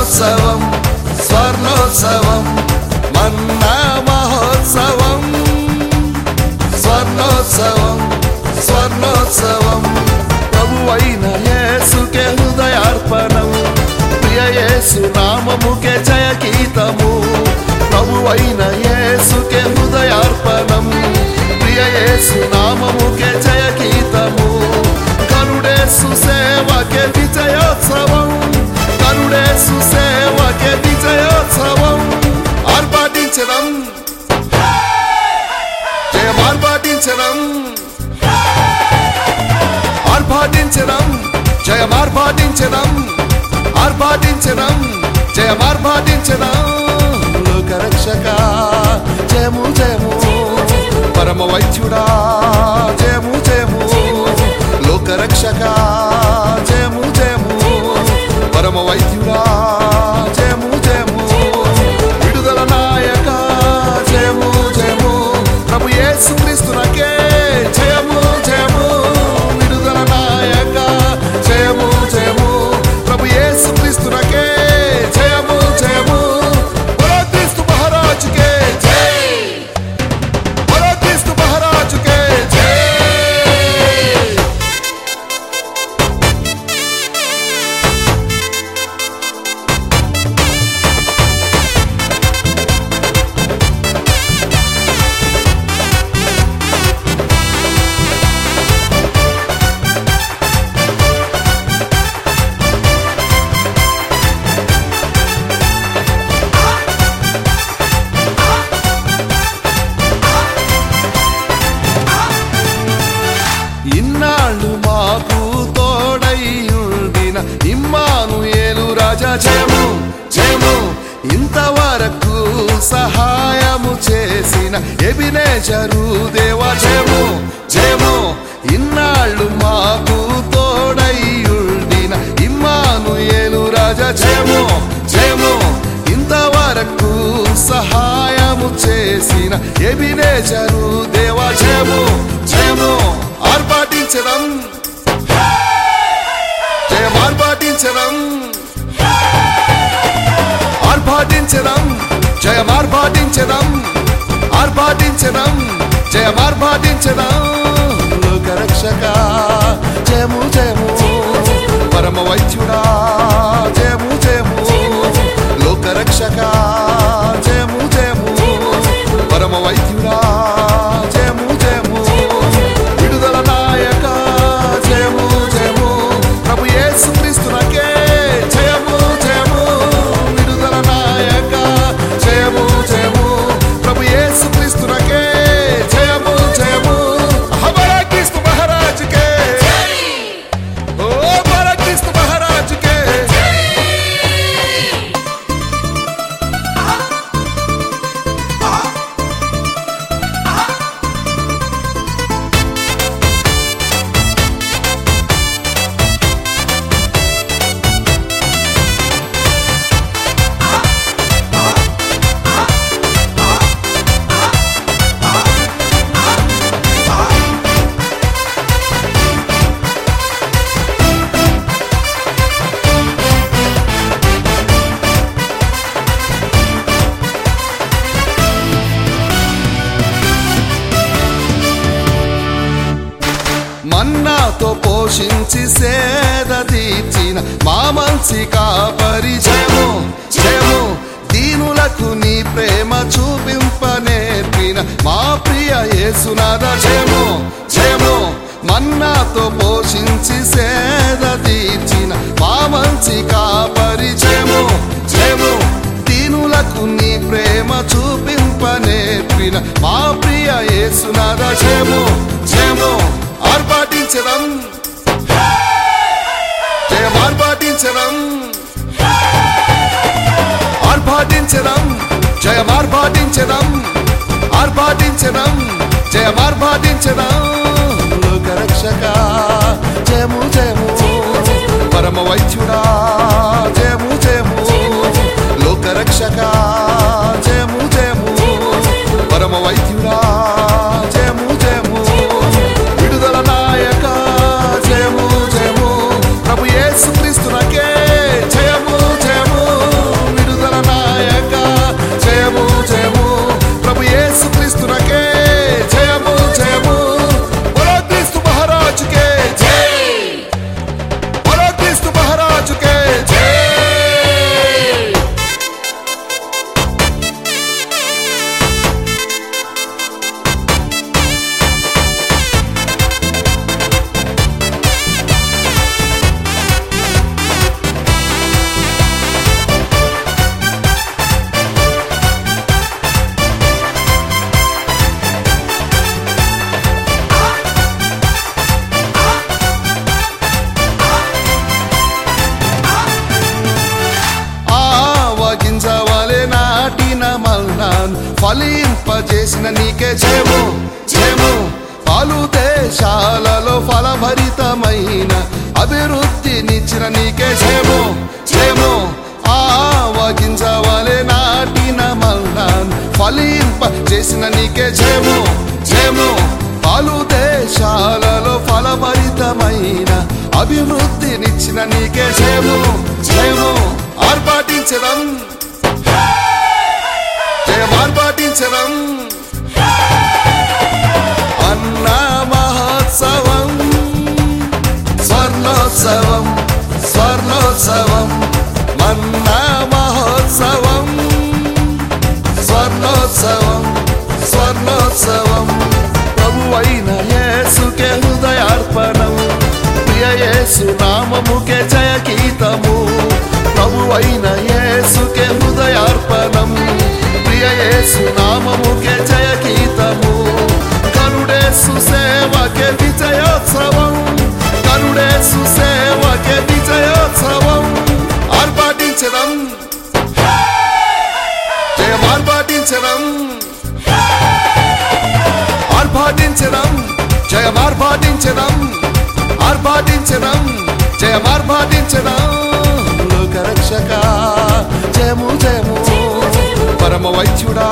స్వర్ణోత్సవం స్వర్ణోత్సవం మన్నా మహోత్సవం. స్వర్ణోత్సవం స్వర్ణోత్సవం ప్రభు ప్రభువైన యేసుకే హృదయార్పణం. ప్రియ యేసు నామముకే పాటించడం. జయం ఆర్పాటించడం ఆర్భాటించడం జయం ఆర్భాటించడం ఆర్భాటించడం జయం ఆర్భాటించడం లోకరక్షక జయము జయము. పరమ వైద్యుడా. జయము జయము. లోకరక్షక జయము జయము. పరమ వైద్యు నన్ను మాకు తోడయ్యుండిన ఇమ్మాను ఏలు రాజా జయము జయము. ఇంతవరకు సహాయము చేసిన ఎబినేజరు దేవా జయము జయము. ఇన్నాళ్ళు మాకు తో పాటించడం. జయం ఆర్పాటించడం ఆర్భాటించడం జయం ఆర్భాటించడం ఆర్భాటించడం జయం ఆర్భాటించడం లోకరక్షక. జయము జయము. పరమ వైద్యుడా జయ పోషించి సేద తీర్చిన మా మంచి కాపరి. జయము జయము దీనులకు నీ ప్రేమ చూపింప నేర్పిన మా ప్రియ యేసునాథ జయము జయము మన్నాతో పోషించి సేద తీర్చిన మా మంచి కాపరి. జయము జయము దీనులకు నీ ప్రేమ చూపింప నేర్పిన మా ప్రియ యేసునాథ జయము జయము ఆర్భాటించడం జయం ఆర్భాటించడం ఆర్భాటించడం జయం ఆర్భాటించడం లోకరక్షక. జయము జయము. పరమ వైద్యు ఫలింపజేసిన నీకే జయము జయము పలు దేశాలలో ఫలభరితమైన అభివృద్ధినిచ్చిన నీకే జయము జయము ఆవగించవలే నాటిన మల్నాన్ ఫలింప చేసిన నీకే జయము జయము పలు దేశాలలో ఫలభరితమైన అభివృద్ధినిచ్చిన నీకే జయము జయము ఆర్పాటించడం ఆర్పాటించడం అన్న మహోత్సవం స్వర్ణోత్సవం స్వర్ణోత్సవం. మన్నా మహోత్సవం స్వర్ణోత్సవం స్వర్ణోత్సవం. ప్రభువైన యేసుకే హృదయార్పణం ప్రియ యేసు నామముకే జయకి నామముకే జయ గీతము కరుడేసు సేవకే విజయోత్సవం కరుడేసు సేవకే విజయోత్సవం ఆర్పాటించడం జయం ఆర్పాటించడం ఆర్భాటించడం జయం ఆర్భాటించడం ఆర్భాటించడం జయం ఆర్భాటించడం లోకరక్షక జయము జయము పరమ వైద్యుడా